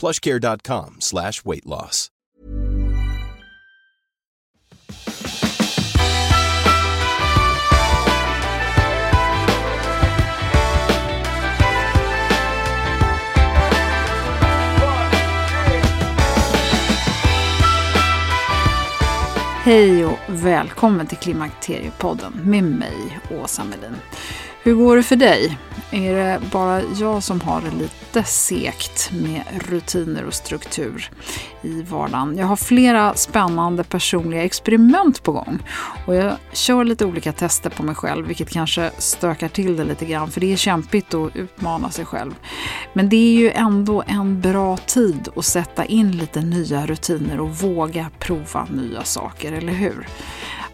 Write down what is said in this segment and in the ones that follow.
plushcare.com slash weight loss. Hej och välkommen till Klimakteriepodden med mig, Åsa Melin. Hur går det för dig? Är det bara jag som har det lite sekt med rutiner och struktur i vardagen? Jag har flera spännande personliga experiment på gång och jag kör lite olika tester på mig själv vilket kanske stökar till det lite grann för det är kämpigt att utmana sig själv. Men det är ju ändå en bra tid att sätta in lite nya rutiner och våga prova nya saker, eller hur?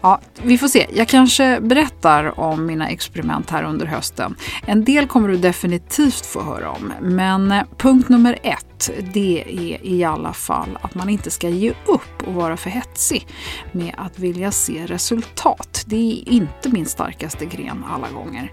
Ja, vi får se. Jag kanske berättar om mina experiment här under hösten. En del kommer du definitivt få höra om, men eh, punkt nummer ett det är i alla fall att man inte ska ge upp och vara för hetsig med att vilja se resultat. Det är inte min starkaste gren alla gånger.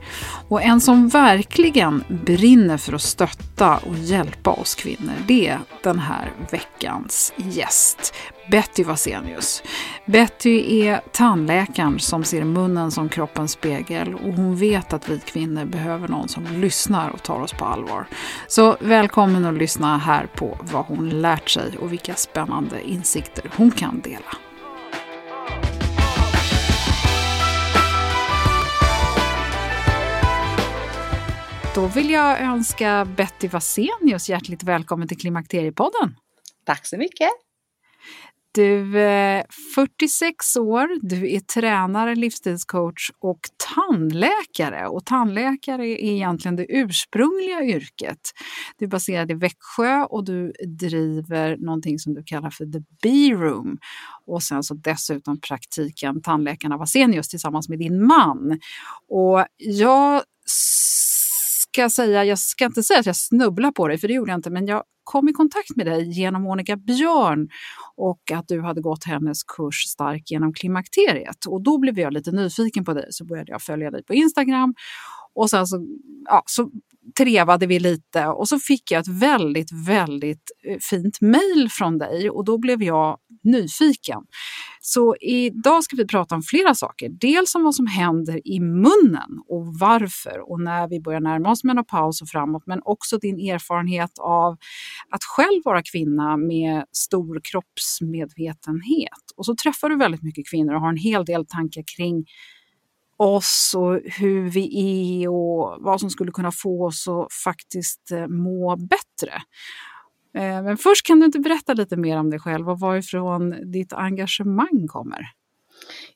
Och en som verkligen brinner för att stötta och hjälpa oss kvinnor, det är den här veckans gäst. Betty Vasenius. Betty är tandläkaren som ser munnen som kroppens spegel och hon vet att vi kvinnor behöver någon som lyssnar och tar oss på allvar. Så välkommen att lyssna här på vad hon lärt sig och vilka spännande insikter hon kan dela. Då vill jag önska Betty Vasenius hjärtligt välkommen till Klimakteriepodden. Tack så mycket. Du eh, är 46 år, du är tränare, livsstilscoach och tandläkare. Och tandläkare är egentligen det ursprungliga yrket. Du är baserad i Växjö och du driver någonting som du kallar för The B-room. Och sen så dessutom praktiken Tandläkarna Vasenius tillsammans med din man. Och jag jag säga, jag ska inte säga att jag snubblar på dig, för det gjorde jag inte, men jag kom i kontakt med dig genom Monica Björn och att du hade gått hennes kurs Stark genom klimakteriet. Och då blev jag lite nyfiken på dig, så började jag följa dig på Instagram och sen så, ja, så trevade vi lite och så fick jag ett väldigt, väldigt eh, fint mejl från dig och då blev jag nyfiken. Så idag ska vi prata om flera saker. Dels om vad som händer i munnen och varför och när vi börjar närma oss menopaus och framåt, men också din erfarenhet av att själv vara kvinna med stor kroppsmedvetenhet. Och så träffar du väldigt mycket kvinnor och har en hel del tankar kring oss och hur vi är och vad som skulle kunna få oss att faktiskt eh, må bättre. Eh, men först kan du inte berätta lite mer om dig själv och varifrån ditt engagemang kommer?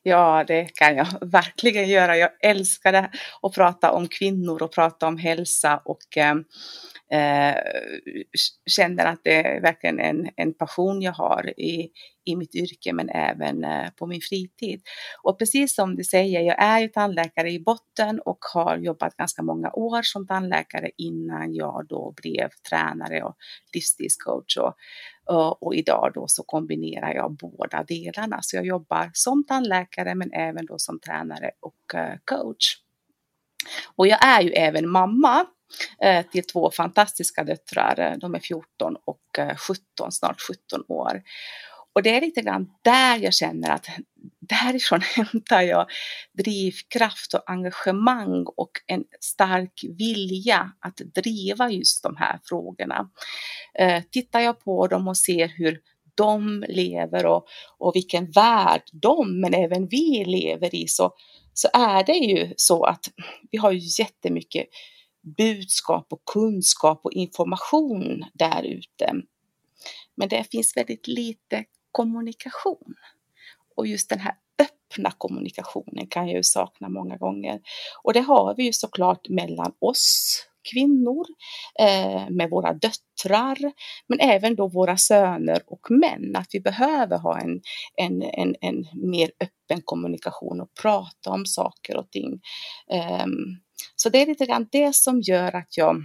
Ja, det kan jag verkligen göra. Jag älskar det, att prata om kvinnor och prata om hälsa och eh, eh känner att det är verkligen en, en passion jag har i, i mitt yrke men även eh, på min fritid. Och precis som du säger, jag är ju tandläkare i botten och har jobbat ganska många år som tandläkare innan jag då blev tränare och livsstilscoach. Och, och idag då så kombinerar jag båda delarna. Så jag jobbar som tandläkare men även då som tränare och eh, coach. Och jag är ju även mamma eh, till två fantastiska döttrar. Eh, de är 14 och 17, snart 17 år. Och det är lite grann där jag känner att därifrån hämtar jag drivkraft och engagemang och en stark vilja att driva just de här frågorna. Eh, tittar jag på dem och ser hur de lever och, och vilken värld de, men även vi lever i, så, så är det ju så att vi har ju jättemycket budskap och kunskap och information där ute. Men det finns väldigt lite kommunikation. Och just den här öppna kommunikationen kan jag ju sakna många gånger. Och det har vi ju såklart mellan oss kvinnor, eh, med våra döttrar, men även då våra söner och män. Att vi behöver ha en, en, en, en mer öppen kommunikation och prata om saker och ting. Eh, så det är lite grann det som gör att jag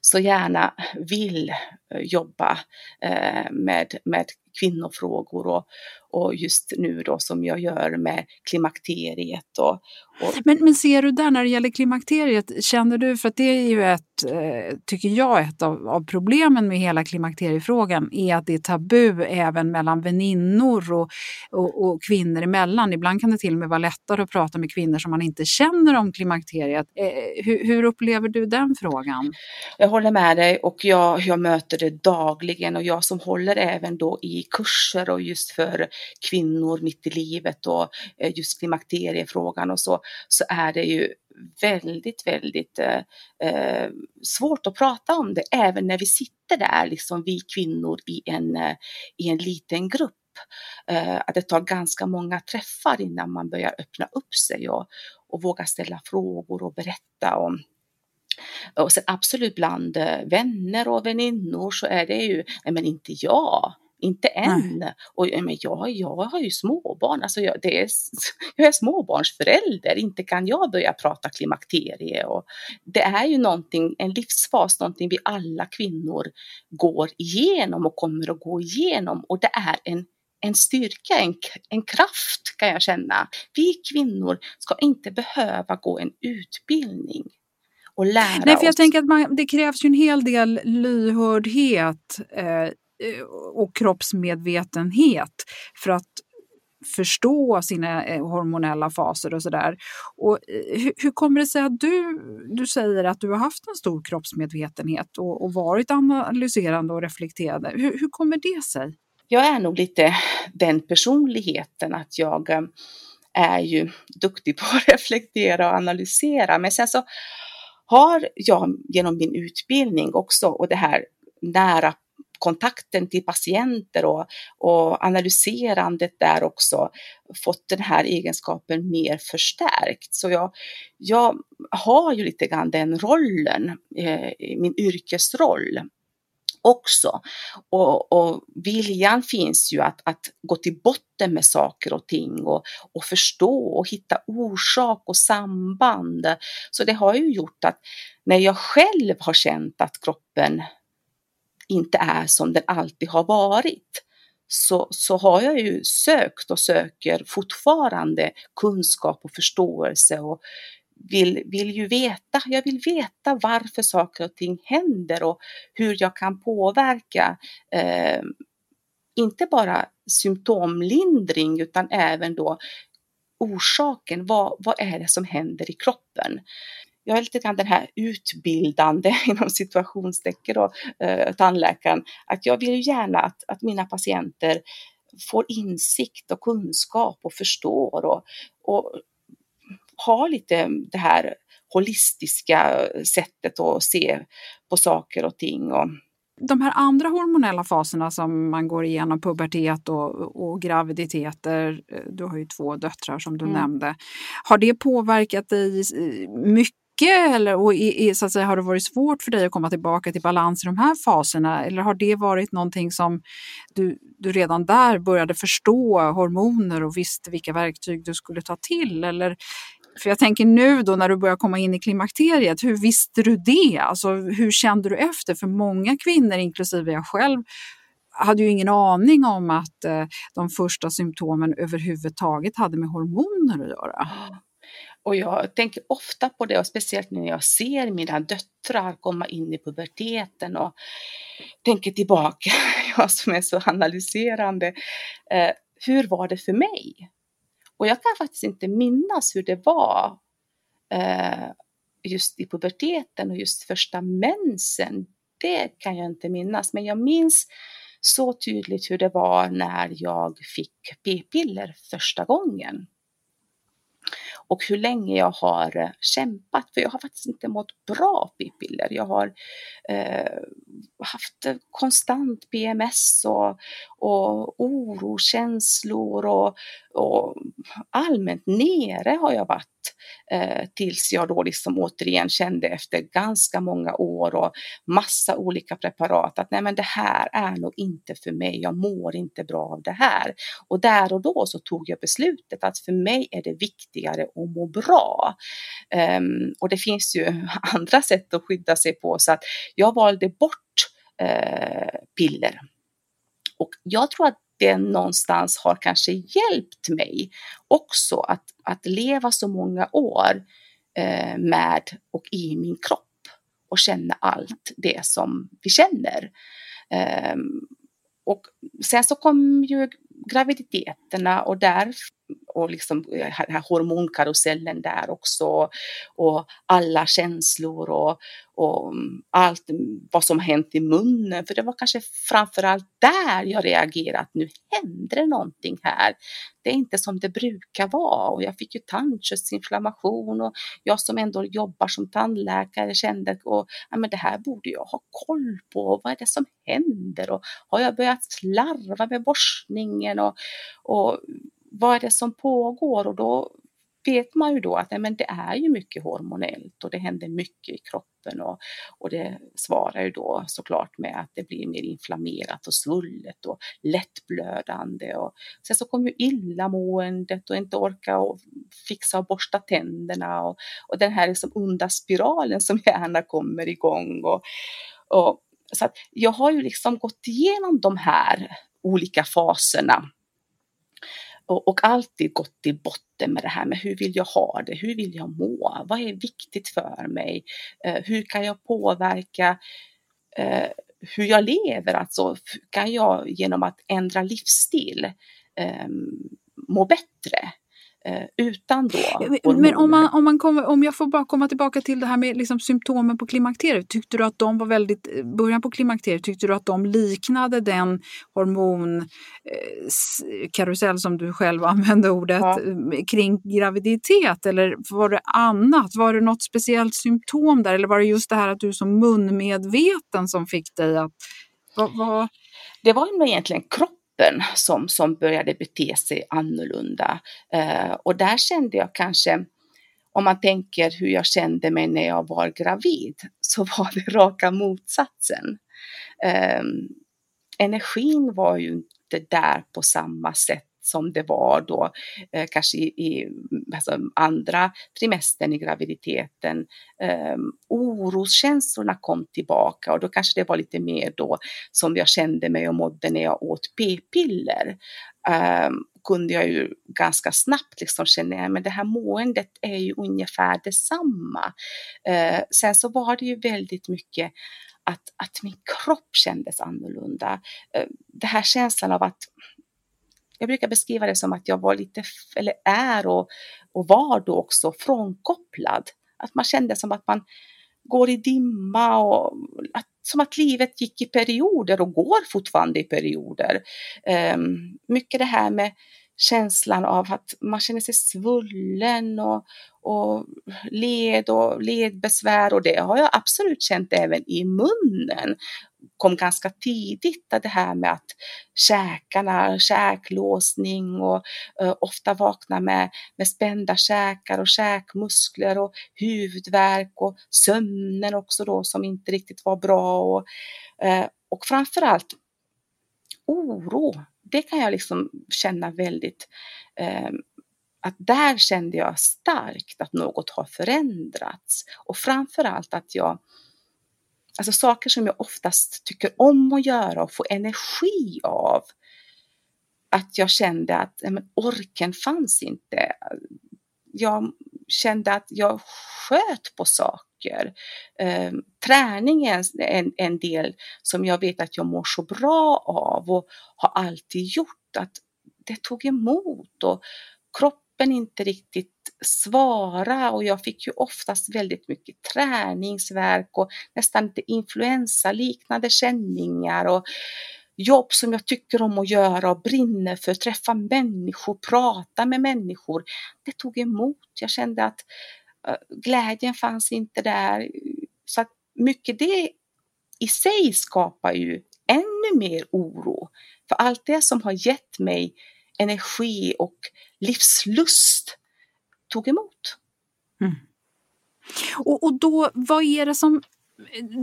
så gärna vill eh, jobba eh, med, med kvinnofrågor och, och just nu då som jag gör med klimakteriet. Och, och... Men, men ser du där när det gäller klimakteriet, känner du, för att det är ju ett, eh, tycker jag, ett av, av, problemen med hela klimakteriefrågan är att det är tabu även mellan väninnor och, och, och, kvinnor emellan. Ibland kan det till och med vara lättare att prata med kvinnor som man inte känner om klimakteriet. Eh, hur, hur, upplever du den frågan? Jag håller med dig och jag, jag möter det dagligen och jag som håller även då i kurser och just för kvinnor mitt i livet och eh, just klimakteriefrågan och så, så är det ju väldigt, väldigt eh, eh, svårt att prata om det, även när vi sitter där, liksom vi kvinnor i en, eh, i en liten grupp. Eh, att det tar ganska många träffar innan man börjar öppna upp sig och, och våga ställa frågor och berätta om och sen absolut bland vänner och väninnor så är det ju, nej men inte jag, inte än. Nej. Och men jag, jag har ju småbarn, alltså jag, det är, jag är småbarnsförälder, inte kan jag börja prata klimakterie. Och det är ju någonting, en livsfas, någonting vi alla kvinnor går igenom och kommer att gå igenom och det är en en styrka, en, en kraft kan jag känna. Vi kvinnor ska inte behöva gå en utbildning och lära Nej, för jag oss. tänker att man, det krävs ju en hel del lyhördhet eh, Eh, Eh, och kroppsmedvetenhet för att förstå sina eh, hormonella faser och sådär. Eh, hur, hur kommer det sig att du, du säger att du har haft en stor kroppsmedvetenhet och, och varit analyserande och reflekterande? Hur, hur kommer det sig? Jag är nog lite den personligheten att jag är ju duktig på att reflektera och analysera. Men sen så har jag genom min utbildning också och det här nära kontakten till patienter och, och analyserandet där också fått den här egenskapen mer förstärkt. Så jag, jag har ju lite grann den rollen, eh, min yrkesroll också. Och, och, viljan finns ju att, att gå till botten med saker och ting och, och förstå och hitta orsak och samband. Så det har ju gjort att när jag själv har känt att kroppen inte är som den alltid har varit så, så har jag ju sökt och söker fortfarande kunskap och förståelse och vill, vill ju veta, jag vill veta varför saker och ting händer och hur jag kan påverka eh, inte bara symptomlindring utan även då orsaken, vad, vad är det som händer i kroppen? Jag är lite grann den här utbildande inom situationstecken och eh, tandläkaren, att jag vill gärna att, att mina patienter får insikt och kunskap och förstår och, och har lite det här holistiska sättet att se på saker och ting. Och, de här andra hormonella faserna som man går igenom, pubertet och, och graviditeter, eh, du har ju två döttrar som du mm. nämnde, har det påverkat dig mycket mycket eller och är, så att säga, har det varit svårt för dig att komma tillbaka till balans i de här faserna? Eller har det varit någonting som du, du redan där började förstå hormoner och visste vilka verktyg du skulle ta till? Eller, för jag tänker nu då när du börjar komma in i klimakteriet, hur visste du det? Alltså hur kände du efter? För många kvinnor, inklusive jag själv, hade ju ingen aning om att eh, de första symptomen överhuvudtaget hade med hormoner att göra. Ah. Och jag tänker ofta på det, och speciellt när jag ser mina döttrar komma in i puberteten och tänker tillbaka, jag som är så analyserande. Eh, hur var det för mig? Och jag kan faktiskt inte minnas hur det var eh, just i puberteten och just första mensen. Det kan jag inte minnas, men jag minns så tydligt hur det var när jag fick p-piller första gången och hur länge jag har eh, kämpat. För jag har faktiskt inte mått bra av p-piller. Jag har eh, haft eh, konstant PMS och, och orokänslor och, och allmänt nere har jag varit eh, tills jag då liksom återigen kände efter ganska många år och massa olika preparat att nej men det här är nog inte för mig, jag mår inte bra av det här. Och där och då så tog jag beslutet att för mig är det viktigare att må bra. Um, och det finns ju andra sätt att skydda sig på så att jag valde bort eh, piller. Och jag tror att det någonstans har kanske hjälpt mig också att, att leva så många år eh, med och i min kropp och känna allt det som vi känner. Eh, och sen så kom ju graviditeterna och där och liksom eh, den här hormonkarusellen där också och alla känslor och, och mm, allt vad som hänt i munnen. För det var kanske framförallt där jag reagerade att nu händer det någonting här. Det är inte som det brukar vara och jag fick ju tandköttsinflammation och jag som ändå jobbar som tandläkare kände att ja, men det här borde jag ha koll på. Vad är det som händer? Och har jag börjat slarva med borstningen och, och vad är det som pågår? Och då vet man ju då att nej, men det är ju mycket hormonellt och det händer mycket i kroppen och, och det svarar ju då såklart med att det blir mer inflammerat och svullet och lättblödande och sen så kommer ju illamåendet och inte orka och fixa och borsta tänderna och, och den här liksom onda spiralen som gärna kommer igång och, och så att jag har ju liksom gått igenom de här olika faserna och, och alltid gått till botten med det här med hur vill jag ha det? Hur vill jag må? Vad är viktigt för mig? Eh, hur kan jag påverka eh, hur jag lever? Alltså kan jag genom att ändra livsstil eh, må bättre? Eh, utan då hormoner. Men om, man, om, man kommer, om jag får bara komma tillbaka till det här med liksom symptomen på klimakteriet. Tyckte du att de var väldigt, eh, början på klimakteriet, tyckte du att de liknade den hormonkarusell eh, som du själv använde ordet ja. kring graviditet eller var det annat? Var det något speciellt symptom där eller var det just det här att du som munmedveten som fick dig att vad, vad... Det var nog egentligen kroppen kroppen som, som började bete sig annorlunda. Eh, och där kände jag kanske, om man tänker hur jag kände mig när jag var gravid, så var det raka motsatsen. Eh, energin var ju inte där på samma sätt som det var då eh, kanske i, i alltså andra trimestern i graviditeten. Eh, oroskänslorna kom tillbaka och då kanske det var lite mer då som jag kände mig och mådde när jag åt p-piller. Eh, kunde jag ju ganska snabbt liksom känna, men det här måendet är ju ungefär detsamma. Eh, sen så var det ju väldigt mycket att, att min kropp kändes annorlunda. Eh, det här känslan av att jag brukar beskriva det som att jag var lite, eller är och, och var då också frånkopplad. Att man kände som att man går i dimma och att, som att livet gick i perioder och går fortfarande i perioder. Um, mycket det här med känslan av att man känner sig svullen och, och led och ledbesvär och det har jag absolut känt även i munnen kom ganska tidigt, det här med att käkarna, käklåsning och uh, ofta vakna med, med spända käkar och käkmuskler och huvudvärk och sömnen också då som inte riktigt var bra och, uh, och framförallt oro. Det kan jag liksom känna väldigt uh, att där kände jag starkt att något har förändrats och framförallt att jag alltså saker som jag oftast tycker om att göra och få energi av. Att jag kände att men, orken fanns inte. Jag kände att jag sköt på saker. Eh, träning är en, en del som jag vet att jag mår så bra av och har alltid gjort. Att det tog emot och kroppen inte riktigt svara och jag fick ju oftast väldigt mycket träningsverk och nästan lite influensaliknande känningar och jobb som jag tycker om att göra och brinner för, träffa människor, prata med människor. Det tog emot. Jag kände att eh, glädjen fanns inte där. Så att mycket det i sig skapar ju ännu mer oro. För allt det som har gett mig energi och livslust tog emot. Mm. Och, och då, vad är det som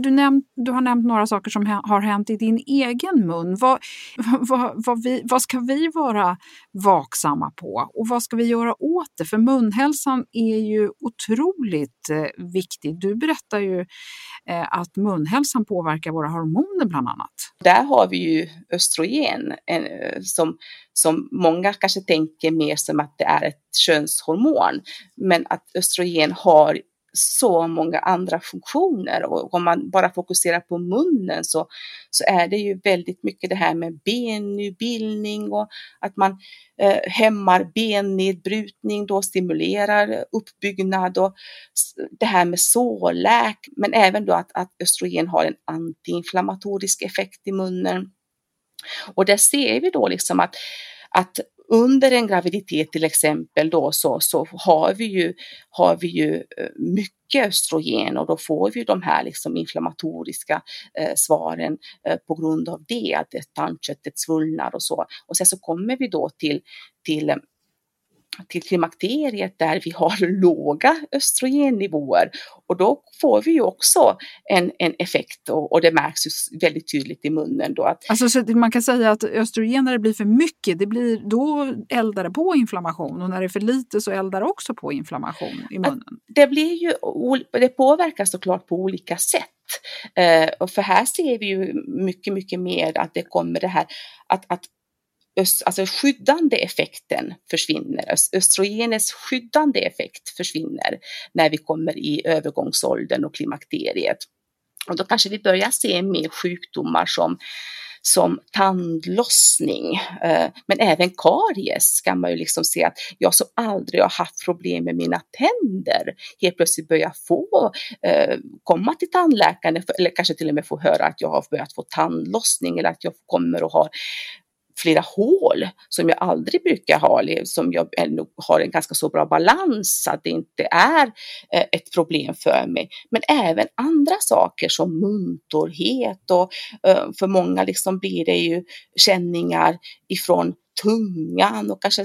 du, näm, du har nämnt några saker som har hänt i din egen mun. Vad, vad, vad, vi, vad ska vi vara vaksamma på och vad ska vi göra åt det? För munhälsan är ju otroligt eh, viktig. Du berättar ju eh, att munhälsan påverkar våra hormoner bland annat. Där har vi ju östrogen eh, som, som många kanske tänker mer som att det är ett könshormon. Men att östrogen har så många andra funktioner och om man bara fokuserar på munnen så, så är det ju väldigt mycket det här med bennybildning och att man eh, hämmar bennedbrytning, då stimulerar uppbyggnad och det här med sårläk, men även då att, att östrogen har en antiinflammatorisk effekt i munnen. Och där ser vi då liksom att, att under en graviditet till exempel då så, så har, vi ju, har vi ju eh, mycket östrogen och då får vi de här liksom inflammatoriska eh, svaren eh, på grund av det, att tandköttet svullnar och så. Och sen så kommer vi då till, till till klimakteriet där vi har låga östrogennivåer och då får vi ju också en, en effekt och, och det märks ju väldigt tydligt i munnen. Då att, alltså, så man kan säga att östrogen när det blir för mycket, det blir, då eldar det på inflammation och när det är för lite så eldar det också på inflammation i munnen. Det, blir ju, det påverkas såklart på olika sätt. Uh, och för här ser vi ju mycket, mycket mer att det kommer det här att, att alltså skyddande effekten försvinner. Östrogenets skyddande effekt försvinner när vi kommer i övergångsåldern och klimakteriet. Och då kanske vi börjar se mer sjukdomar som som tandlossning, eh, men även karies kan man ju liksom se att jag som aldrig har haft problem med mina tänder helt plötsligt börjar få eh, komma till tandläkaren eller kanske till och med få höra att jag har börjat få tandlossning eller att jag kommer att ha flera hål som jag aldrig brukar ha, som jag har en ganska så bra balans så att det inte är eh, ett problem för mig. Men även andra saker som muntorhet och eh, för många liksom blir det ju känningar ifrån tungan och kanske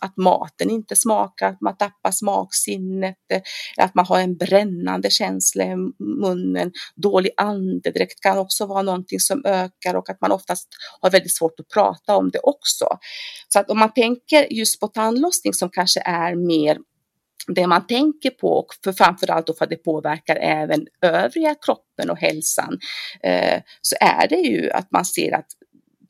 att maten inte smakar, att man tappar smaksinnet, eh, att man har en brännande känsla i munnen. Dålig andedräkt kan också vara någonting som ökar och att man oftast har väldigt svårt att prata om det också. Så att om man tänker just på tandlossning som kanske är mer det man tänker på, och för framförallt då för att det påverkar även övriga kroppen och hälsan, eh, så är det ju att man ser att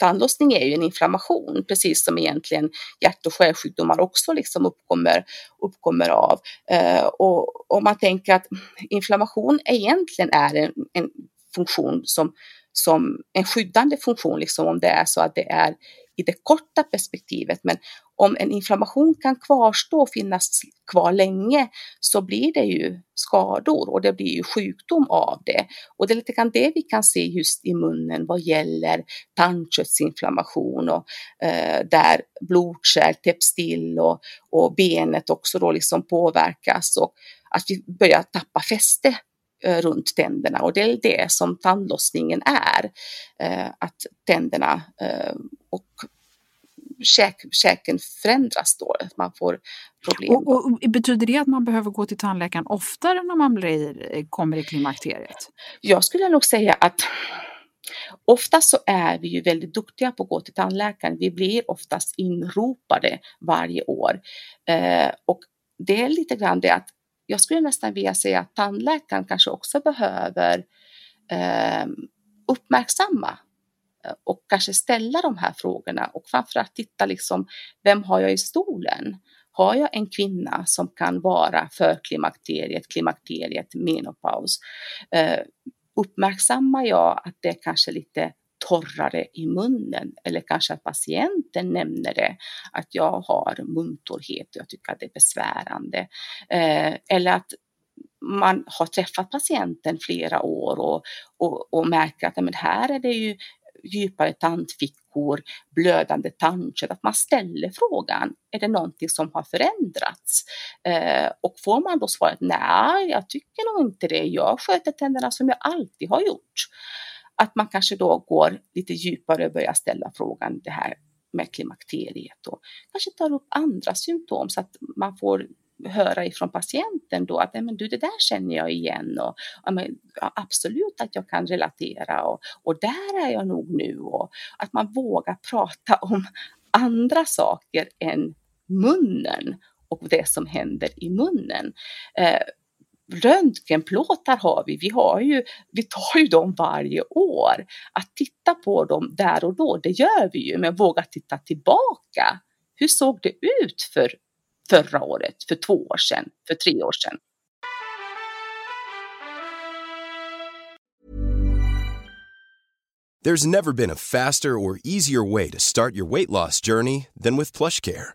tandlossning är ju en inflammation, precis som egentligen hjärt och skärsjukdomar också liksom uppkommer, uppkommer av. Eh, och om man tänker att inflammation egentligen är en, en funktion som, som en skyddande funktion, liksom om det är så att det är i det korta perspektivet. Men om en inflammation kan kvarstå och finnas kvar länge så blir det ju skador och det blir ju sjukdom av det. Och det är lite grann det vi kan se just i munnen vad gäller tandköttsinflammation och eh, där blodkärl täpps till och, och benet också då liksom påverkas och att vi börjar tappa fäste runt tänderna och det är det som tandlossningen är. Eh, att tänderna eh, och käk, käken förändras då, man får problem. Och, och, betyder det att man behöver gå till tandläkaren oftare när man blir, kommer i klimakteriet? Jag skulle nog säga att Oftast så är vi ju väldigt duktiga på att gå till tandläkaren. Vi blir oftast inropade varje år. Eh, och det är lite grann det att jag skulle nästan vilja säga att tandläkaren kanske också behöver ehm, eh, uppmärksamma och kanske ställa de här frågorna och framförallt titta liksom, vem har jag i stolen? Har jag en kvinna som kan vara för klimakteriet, klimakteriet, menopaus? Eh, uppmärksammar jag att det är kanske lite torrare i munnen eller kanske att patienten nämner det, att jag har muntorrhet och jag tycker att det är besvärande. Eh, eller att man har träffat patienten flera år och, och, och märker att men här är det ju djupare tandfickor, blödande tandkött, att man ställer frågan, är det någonting som har förändrats? Eh, och får man då svaret nej, jag tycker nog inte det, jag sköter tänderna som jag alltid har gjort. Att man kanske då går lite djupare och börjar ställa frågan det här med klimakteriet och kanske tar upp andra symptom så att man får höra ifrån patienten då att men du, det där känner jag igen och men, ja, absolut att jag kan relatera och, och där är jag nog nu och att man vågar prata om andra saker än munnen och det som händer i munnen. Eh, röntgenplåtar har vi, vi, har ju, vi tar ju dem varje år. Att titta på dem där och då, det gör vi ju, men våga titta tillbaka. Hur såg det ut för förra året, för två år sedan, för tre år sedan. There's never been a faster or easier way to start your weight loss journey than with PlushCare.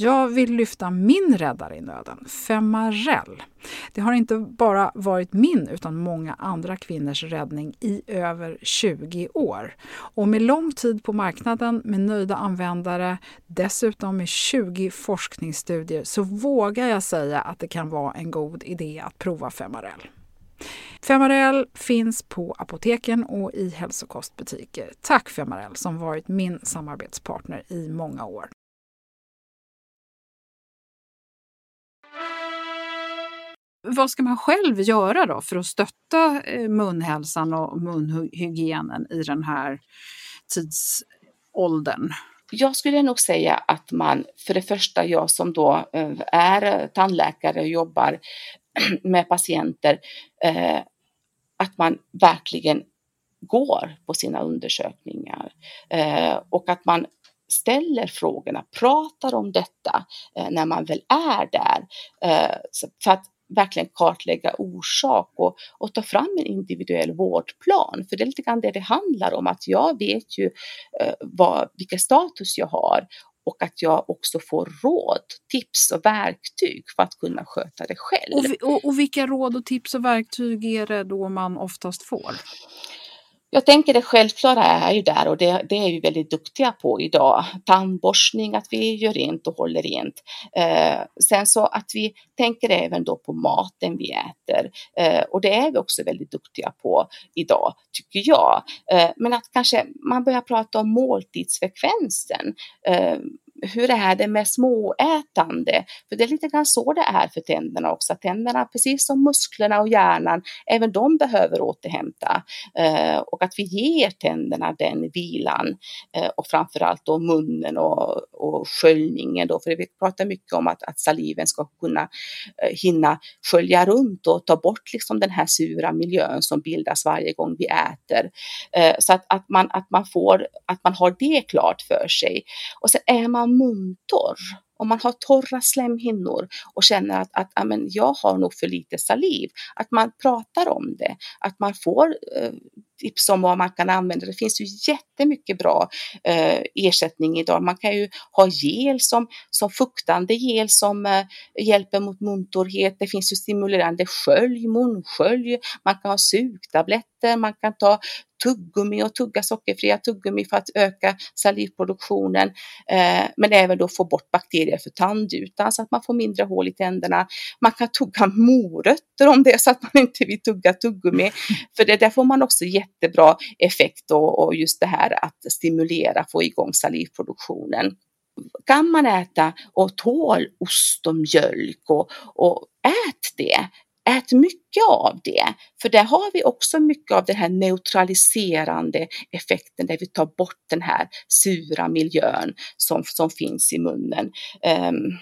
Jag vill lyfta min räddare i nöden, Femarel. Det har inte bara varit min utan många andra kvinnors räddning i över 20 år. Och med lång tid på marknaden, med nöjda användare, dessutom med 20 forskningsstudier så vågar jag säga att det kan vara en god idé att prova Femarel. Femarel finns på apoteken och i hälsokostbutiker. Tack Femarel som varit min samarbetspartner i många år. Vad ska man själv göra då för att stötta eh, munhälsan och munhygienen i den här tidsåldern? Jag skulle nog säga att man, för det första jag som då eh, är tandläkare och jobbar med patienter, eh, att man verkligen går på sina undersökningar och att man ställer frågorna, pratar om detta när man väl är där. För att verkligen kartlägga orsak och, och ta fram en individuell vårdplan. För det är lite grann det det handlar om, att jag vet ju eh, vad, vilken status jag har och att jag också får råd, tips och verktyg för att kunna sköta det själv. Och, och, och vilka råd och tips och verktyg är det då man oftast får? Jag tänker det självklara är ju där och det, det, är vi väldigt duktiga på idag. Tandborstning, att vi gör rent och håller rent. Eh, sen så att vi tänker även då på maten vi äter eh, och det är vi också väldigt duktiga på idag, tycker jag. Eh, men att kanske man börjar prata om måltidsfrekvensen. Eh, hur är det med småätande? För det är lite grann så det är för tänderna också. Tänderna, precis som musklerna och hjärnan, även de behöver återhämta. Eh, och att vi ger tänderna den vilan eh, och framförallt då munnen och, och sköljningen då, för vi pratar mycket om att, att saliven ska kunna eh, hinna skölja runt och ta bort liksom den här sura miljön som bildas varje gång vi äter. Eh, så att, att, man, att, man får, att man har det klart för sig. Och sen är man muntorr, om man har torra slemhinnor och känner att, att amen, jag har nog för lite saliv, att man pratar om det, att man får eh, tips om vad man kan använda. Det finns ju jättemycket bra eh, ersättning idag. Man kan ju ha gel som, som fuktande gel som eh, hjälper mot muntorrhet. Det finns ju stimulerande skölj, munskölj. Man kan ha sugtabletter, man kan ta tuggummi och tugga sockerfria tuggummi för att öka salivproduktionen, eh, men även då få bort bakterier för tandytan så att man får mindre hål i tänderna. Man kan tugga morötter om det är så att man inte vill tugga tuggummi, för det där får man också jättebra effekt och, och just det här att stimulera, få igång salivproduktionen kan man äta och tål ost och mjölk och, och ät det. Ät mycket av det, för där har vi också mycket av den här neutraliserande effekten där vi tar bort den här sura miljön som, som finns i munnen. Um,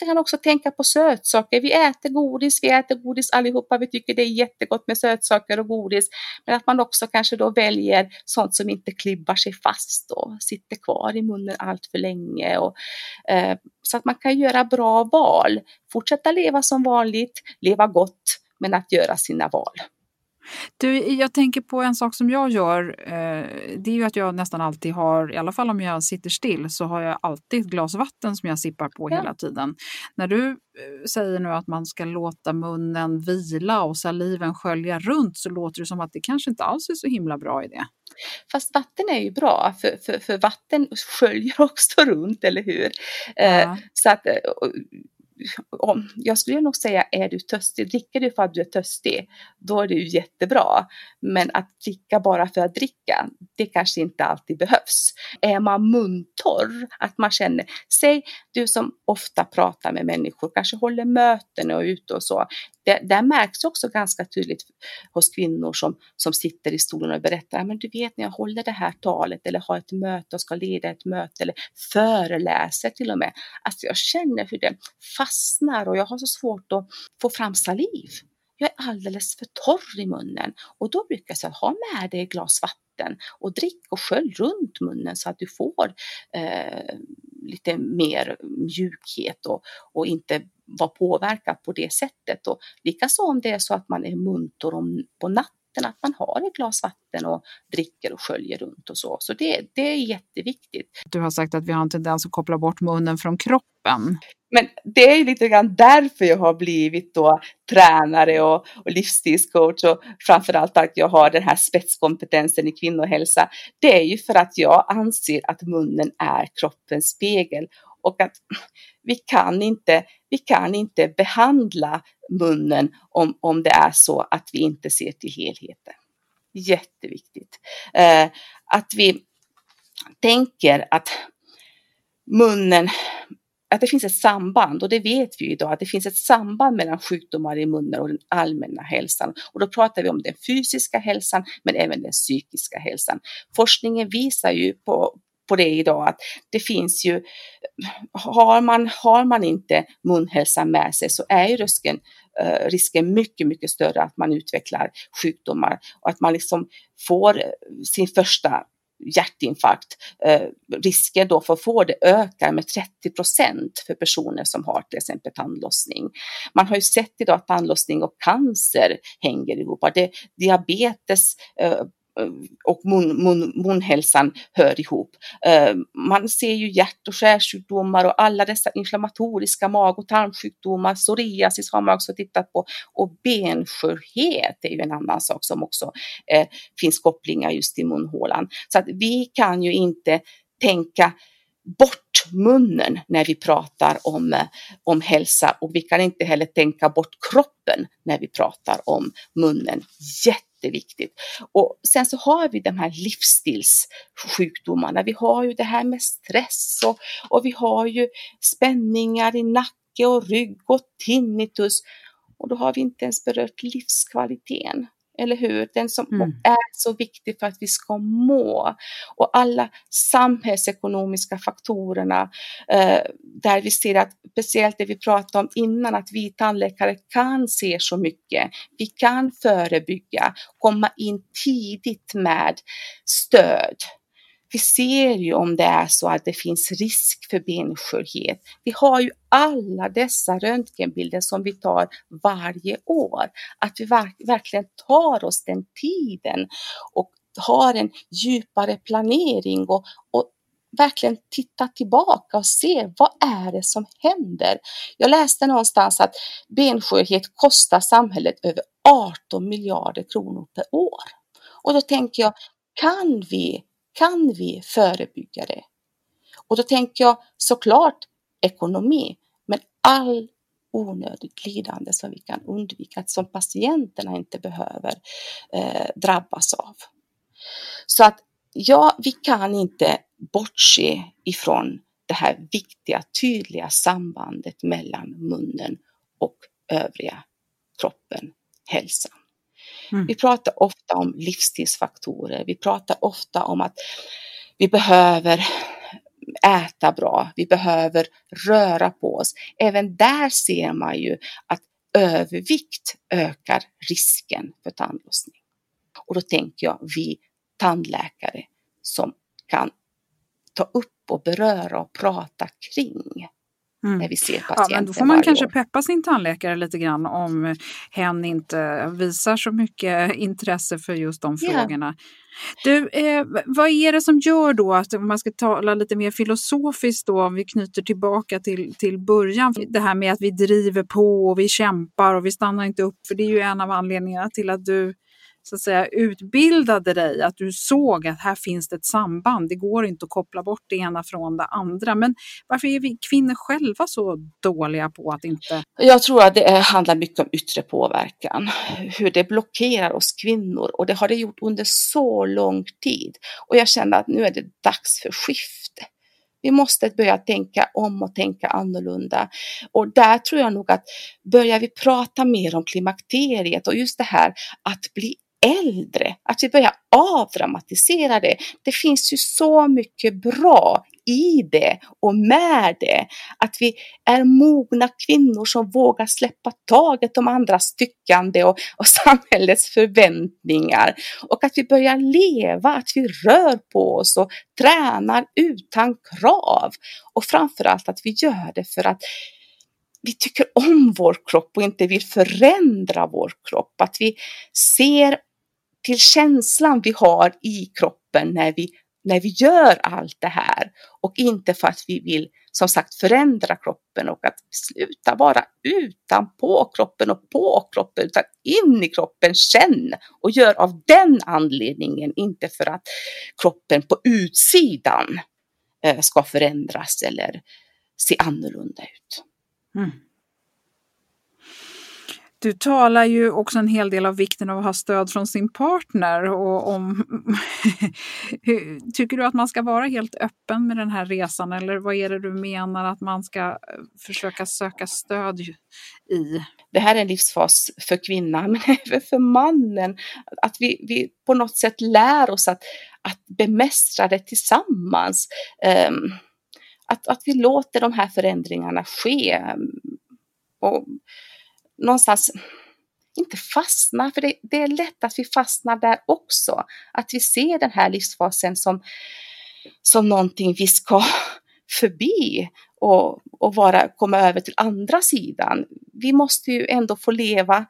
vi kan också tänka på sötsaker. Vi äter godis, vi äter godis allihopa. Vi tycker det är jättegott med sötsaker och godis. Men att man också kanske då väljer sånt som inte klibbar sig fast och sitter kvar i munnen allt för länge. Och, eh, så att man kan göra bra val. Fortsätta leva som vanligt, leva gott, men att göra sina val. Du, jag tänker på en sak som jag gör. Eh, det är ju att jag nästan alltid har, i alla fall om jag sitter still, så har jag alltid ett glas vatten som jag sippar på ja. hela tiden. När du eh, säger nu att man ska låta munnen vila och saliven skölja runt så låter det som att det kanske inte alls är så himla bra idé. Fast vatten är ju bra, för, för, för vatten sköljer också runt, eller hur? Eh, ja. Så att om, jag skulle nog säga, är du törstig, dricker du för att du är törstig, då är det ju jättebra. Men att dricka bara för att dricka, det kanske inte alltid behövs. Är man muntorr, att man känner, säg du som ofta pratar med människor, kanske håller möten och är ute och så, det, det märks också ganska tydligt hos kvinnor som, som sitter i stolen och berättar, men du vet när jag håller det här talet eller har ett möte och ska leda ett möte eller föreläser till och med. Alltså jag känner hur det fastnar och jag har så svårt att få fram saliv. Jag är alldeles för torr i munnen och då brukar jag säga ha med dig ett glas vatten och drick och skölj runt munnen så att du får eh, lite mer mjukhet och, och inte vara påverkad på det sättet. Och likaså om det är så att man är muntor om, på natten, att man har ett glas vatten och dricker och sköljer runt och så. Så det, det är jätteviktigt. Du har sagt att vi har en tendens att koppla bort munnen från kroppen. Men det är lite grann därför jag har blivit då tränare och, och livsstilscoach och framförallt att jag har den här spetskompetensen i kvinnohälsa. Det är ju för att jag anser att munnen är kroppens spegel och att vi kan inte, vi kan inte behandla munnen om, om det är så att vi inte ser till helheten. Jätteviktigt. Eh, att vi tänker att munnen att det finns ett samband och det vet vi idag att det finns ett samband mellan sjukdomar i munnen och den allmänna hälsan. Och då pratar vi om den fysiska hälsan men även den psykiska hälsan. Forskningen visar ju på, på det idag att det finns ju, har man, har man inte munhälsan med sig så är ju risken, uh, risken mycket, mycket större att man utvecklar sjukdomar och att man liksom får sin första hjärtinfarkt, eh, risker då för att få det ökar med 30 procent för personer som har till exempel tandlossning. Man har ju sett idag att tandlossning och cancer hänger ihop. Det, diabetes eh, Eh, och mun, mun, munhälsan hör ihop. Eh, man ser ju hjärt och kärlsjukdomar och alla dessa inflammatoriska mag och tarmsjukdomar, psoriasis har man också tittat på och benskörhet är ju en annan sak som också eh, finns kopplingar just till munhålan. Så att vi kan ju inte tänka bort munnen när vi pratar om, om hälsa och vi kan inte heller tänka bort kroppen när vi pratar om munnen. Jätte jätteviktigt. Och sen så har vi de här livsstilssjukdomarna. Vi har ju det här med stress och, och vi har ju spänningar i nacke och rygg och tinnitus. Och då har vi inte ens berört livskvaliteten eller hur? Den som mm. är så viktig för att vi ska må. Och alla samhällsekonomiska faktorerna eh, där vi ser att, speciellt det vi pratade om innan, att vi tandläkare kan se så mycket. Vi kan förebygga, komma in tidigt med stöd vi ser ju om det är så att det finns risk för benskörhet. Vi har ju alla dessa röntgenbilder som vi tar varje år. Att vi verkligen tar oss den tiden och har en djupare planering och, och verkligen titta tillbaka och se vad är det som händer. Jag läste någonstans att benskörhet kostar samhället över 18 miljarder kronor per år. Och då tänker jag, kan vi kan vi förebygga det? Och då tänker jag såklart ekonomi, men all onödigt lidande som vi kan undvika, som patienterna inte behöver eh, drabbas av. Så att ja, vi kan inte bortse ifrån det här viktiga, tydliga sambandet mellan munnen och övriga kroppen, hälsan. Mm. Vi pratar ofta om livsstilsfaktorer. Vi pratar ofta om att vi behöver äta bra, vi behöver röra på oss. Även där ser man ju att övervikt ökar risken för tandlossning. Och då tänker jag vi tandläkare som kan ta upp och beröra och prata kring Mm. Patienten ja, men då får man kanske år. peppa sin tandläkare lite grann om hen inte visar så mycket intresse för just de yeah. frågorna. Du, eh, vad är det som gör då att, om man ska tala lite mer filosofiskt då, om vi knyter tillbaka till, till början, det här med att vi driver på och vi kämpar och vi stannar inte upp, för det är ju en av anledningarna till att du så att säga, utbildade dig, att du såg att här finns det ett samband. Det går inte att koppla bort det ena från det andra. Men varför är vi kvinnor själva så dåliga på att inte... Jag tror att det handlar mycket om yttre påverkan, hur det blockerar oss kvinnor och det har det gjort under så lång tid. Och jag känner att nu är det dags för skifte. Vi måste börja tänka om och tänka annorlunda. Och där tror jag nog att börjar vi prata mer om klimakteriet och just det här att bli äldre, att vi börjar avdramatisera det. Det finns ju så mycket bra i det och med det. Att vi är mogna kvinnor som vågar släppa taget om andras tyckande och, och samhällets förväntningar. Och att vi börjar leva, att vi rör på oss och tränar utan krav. Och framförallt att vi gör det för att vi tycker om vår kropp och inte vill förändra vår kropp. Att vi ser till känslan vi har i kroppen när vi, när vi gör allt det här och inte för att vi vill som sagt förändra kroppen och att sluta vara utanpå kroppen och på kroppen utan in i kroppen, känn och gör av den anledningen, inte för att kroppen på utsidan eh, ska förändras eller se annorlunda ut. Mm. Du talar ju också en hel del om vikten av att ha stöd från sin partner. Och om, tycker du att man ska vara helt öppen med den här resan eller vad är det du menar att man ska eh, försöka söka stöd i? Det här är en livsfas för kvinnan men även för mannen. Att vi, vi på något sätt lär oss att, att bemästra det tillsammans. Um, att, att vi låter de här förändringarna ske. Och, någonstans inte fastna, för det, det, är lätt att vi fastnar där också. Att vi ser den här livsfasen som, som någonting vi ska förbi och, och vara, komma över till andra sidan. Vi måste ju ändå få leva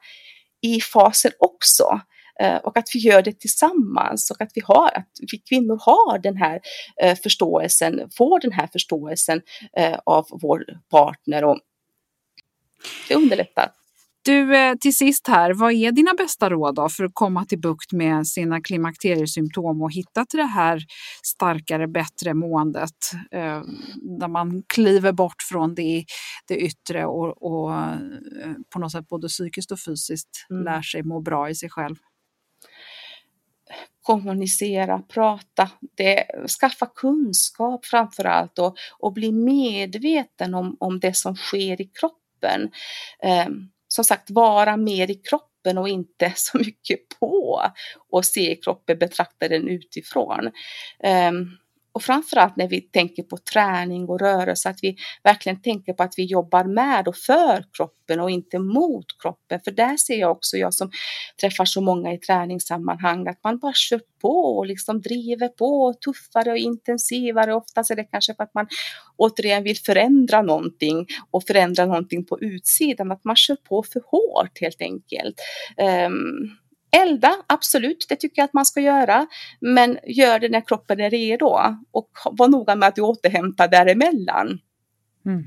i fasen också eh, och att vi gör det tillsammans och att vi, har, att vi kvinnor har den här eh, förståelsen, får den här förståelsen eh, av vår partner och det underlättar. Du, eh, till sist här, vad är dina bästa råd då för att komma till bukt med sina klimakteriesymptom och hitta till det här starkare, bättre måendet eh, där man kliver bort från det, det yttre och, och eh, på något sätt både psykiskt och fysiskt mm. lär sig må bra i sig själv? kommunicera, prata, det, skaffa kunskap framför allt och, och bli medveten om, om det som sker i kroppen. Eh, som sagt, vara mer i kroppen och inte så mycket på och se kroppen, betrakta den utifrån. Eh, och framförallt när vi tänker på träning och rörelse, att vi verkligen tänker på att vi jobbar med och för kroppen och inte mot kroppen. För där ser jag också, jag som träffar så många i träningssammanhang, att man bara kör på och liksom driver på tuffare och intensivare. Oftast är det kanske för att man återigen vill förändra någonting och förändra någonting på utsidan, att man kör på för hårt helt enkelt. Um, Elda, absolut, det tycker jag att man ska göra. Men gör det när kroppen är redo och var noga med att du återhämtar däremellan. Mm.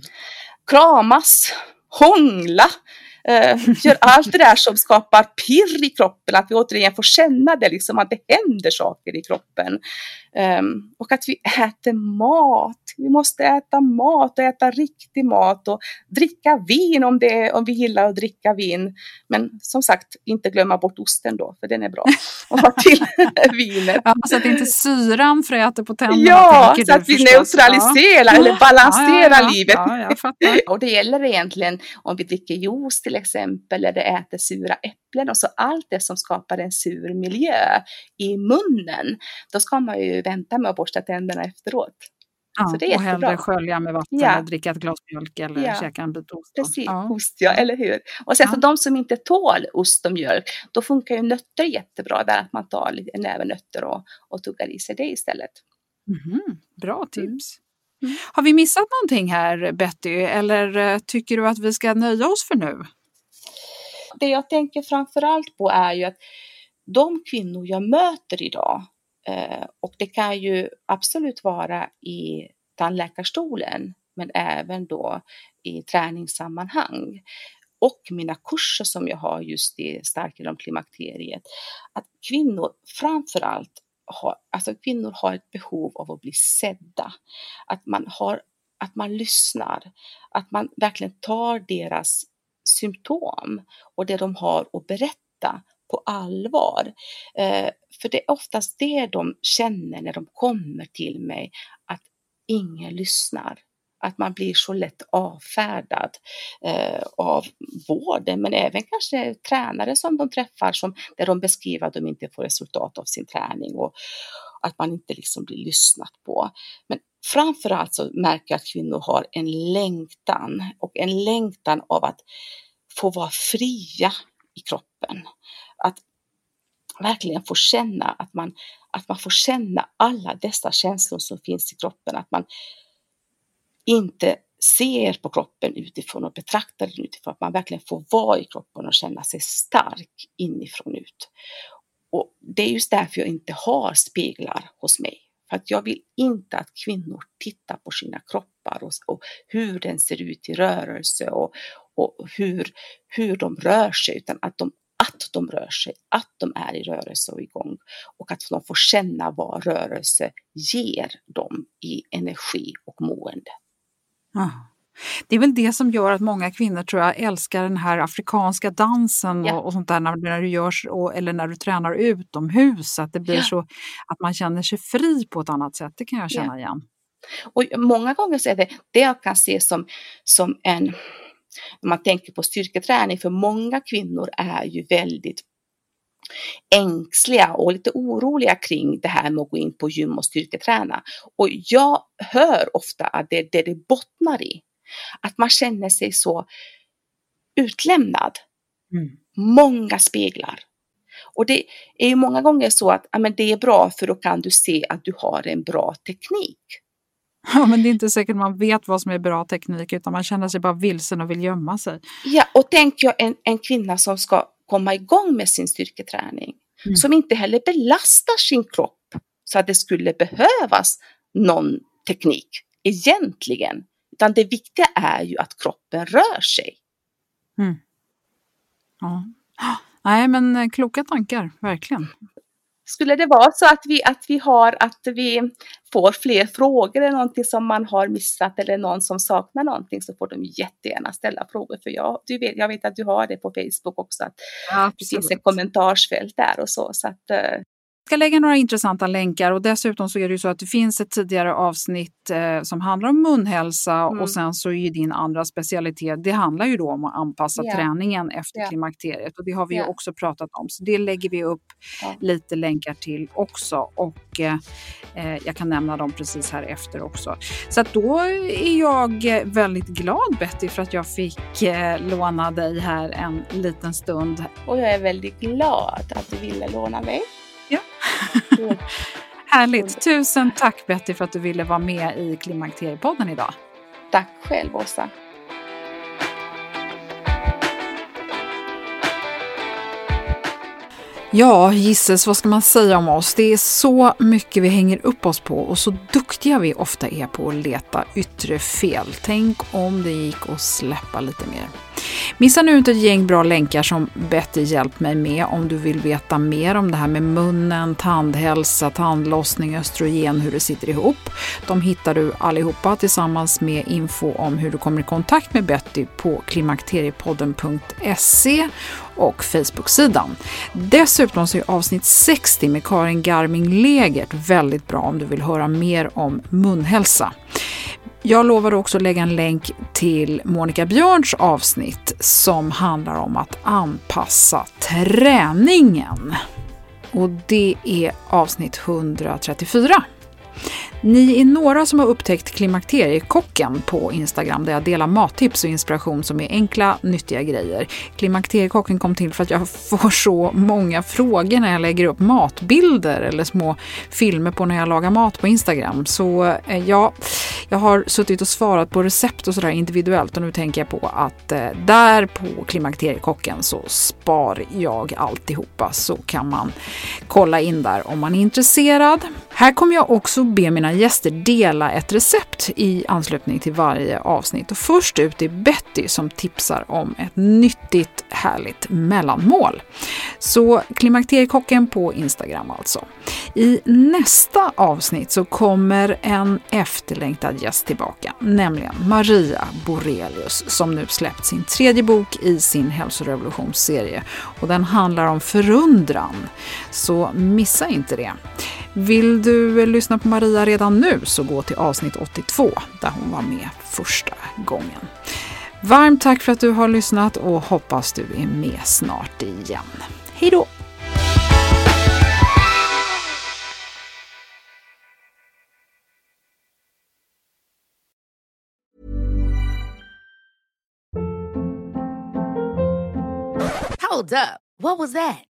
Kramas, hångla, eh, gör allt det där som skapar pirr i kroppen, att vi återigen får känna det, liksom att det händer saker i kroppen. Um, och att vi äter mat. Vi måste äta mat och äta riktig mat och dricka vin om, det, om vi gillar att dricka vin. Men som sagt, inte glömma bort osten då, för den är bra att ha till vinet. Ja, så att inte syran fräter på tänderna. Ja, så att vi förstås. neutraliserar ja. eller balanserar ja, livet. och det gäller egentligen om vi dricker juice till exempel eller äter sura äpplen och så allt det som skapar en sur miljö i munnen. Då ska man ju vänta med att borsta tänderna efteråt. Ja, så det är och hellre skölja med vatten ja. eller dricka ett glas mjölk eller ja. käka en bit ost. Precis, ja. ost ja, eller hur. Och sen ja. så de som inte tål ost och mjölk, då funkar ju nötter jättebra där att man tar en näve nötter och, och tuggar i sig det istället. Mm, bra tips. Mm. Har vi missat någonting här Betty eller eh, tycker du att vi ska nöja oss för nu? Det jag tänker framför allt på är ju att de kvinnor jag möter idag eh, och det kan ju absolut vara i tandläkarstolen, men även då i träningssammanhang. Och mina kurser som jag har just i Stark genom klimakteriet. Att kvinnor framför allt har, alltså kvinnor har ett behov av att bli sedda. Att man, har, att man lyssnar, att man verkligen tar deras symptom och det de har att berätta på allvar. Eh, för det är oftast det de känner när de kommer till mig, att ingen lyssnar. Att man blir så lätt avfärdad eh, av vården, men även kanske tränare som de träffar som, där de beskriver att de inte får resultat av sin träning och att man inte liksom blir lyssnat på. Men framförallt så märker jag att kvinnor har en längtan och en längtan av att få vara fria i kroppen att verkligen få känna att man, att man får känna alla dessa känslor som finns i kroppen, att man inte ser på kroppen utifrån och betraktar den utifrån, att man verkligen får vara i kroppen och känna sig stark inifrån ut. Och det är just därför jag inte har speglar hos mig. För att jag vill inte att kvinnor tittar på sina kroppar och, och hur den ser ut i rörelse och, och hur, hur de rör sig, utan att de att de rör sig, att de är i rörelse och igång och att de får känna vad rörelse ger dem i energi och mående. Ah. Det är väl det som gör att många kvinnor tror jag älskar den här afrikanska dansen ja. och, och, sånt där när, när du görs, och, eller när du tränar utomhus, att det blir ja. så att man känner sig fri på ett annat sätt. Det kan jag känna ja. igen. Och många gånger så är det det jag kan se som, som en när man tänker på styrketräning, för många kvinnor är ju väldigt ängsliga och lite oroliga kring det här med att gå in på gym och styrketräna. Och jag hör ofta att det är det det bottnar i. Att man känner sig så utlämnad. Mm. Många speglar. Och det är ju många gånger så att ja, men det är bra för då kan du se att du har en bra teknik. Ja, men det är inte säkert man vet vad som är bra teknik utan man känner sig bara vilsen och vill gömma sig. Ja, och tänk jag en, en kvinna som ska komma igång med sin styrketräning, mm. som inte heller belastar sin kropp så att det skulle behövas någon teknik egentligen. Utan det viktiga är ju att kroppen rör sig. Mm. Ja. Nej, men kloka tankar, verkligen. Skulle det vara så att vi, att vi har, att vi får fler frågor eller någonting som man har missat eller någon som saknar någonting så får de jättegärna ställa frågor för jag, du vet, jag vet att du har det på Facebook också, att ja, det finns en kommentarsfält där och så. så att, eh, ska lägga några intressanta länkar och dessutom så är det ju så att det finns ett tidigare avsnitt eh, som handlar om munhälsa mm. och sen så är ju din andra specialitet, det handlar ju då om att anpassa yeah. träningen efter yeah. klimakteriet och det har vi yeah. ju också pratat om. Så det lägger vi upp lite länkar till också och eh, jag kan nämna dem precis här efter också. Så att då är jag väldigt glad Betty för att jag fick eh, låna dig här en liten stund. Och jag är väldigt glad att du ville låna mig. Ja. Härligt. Tusen tack Betty för att du ville vara med i Klimakteriepodden idag. Tack själv Åsa. Ja, gisses, vad ska man säga om oss? Det är så mycket vi hänger upp oss på och så duktiga vi ofta är på att leta yttre fel. Tänk om det gick att släppa lite mer. Missa nu inte ett gäng bra länkar som Betty hjälpt mig med om du vill veta mer om det här med munnen, tandhälsa, tandlossning, östrogen, hur det sitter ihop. De hittar du allihopa tillsammans med info om hur du kommer i kontakt med Betty på klimakteriepodden.se och Facebook-sidan. Dessutom så är avsnitt 60 med Karin Garming Legert väldigt bra om du vill höra mer om munhälsa. Jag lovade också lägga en länk till Monica Björns avsnitt som handlar om att anpassa träningen. Och det är avsnitt 134. Ni är några som har upptäckt Klimakteriekocken på Instagram där jag delar mattips och inspiration som är enkla, nyttiga grejer. Klimakteriekocken kom till för att jag får så många frågor när jag lägger upp matbilder eller små filmer på när jag lagar mat på Instagram. Så eh, ja, jag har suttit och svarat på recept och sådär individuellt och nu tänker jag på att eh, där på Klimakteriekocken så spar jag alltihopa så kan man kolla in där om man är intresserad. Här kommer jag också be mina gäster dela ett recept i anslutning till varje avsnitt. Och först ut är Betty som tipsar om ett nyttigt härligt mellanmål. Så Klimakteriekocken på Instagram alltså. I nästa avsnitt så kommer en efterlängtad gäst tillbaka, nämligen Maria Borelius som nu släppt sin tredje bok i sin hälsorevolutionsserie och den handlar om förundran. Så missa inte det. Vill du eh, lyssna på Maria redan nu så gå till avsnitt 82 där hon var med första gången. Varmt tack för att du har lyssnat och hoppas du är med snart igen. Hej då! Hold up. What was that?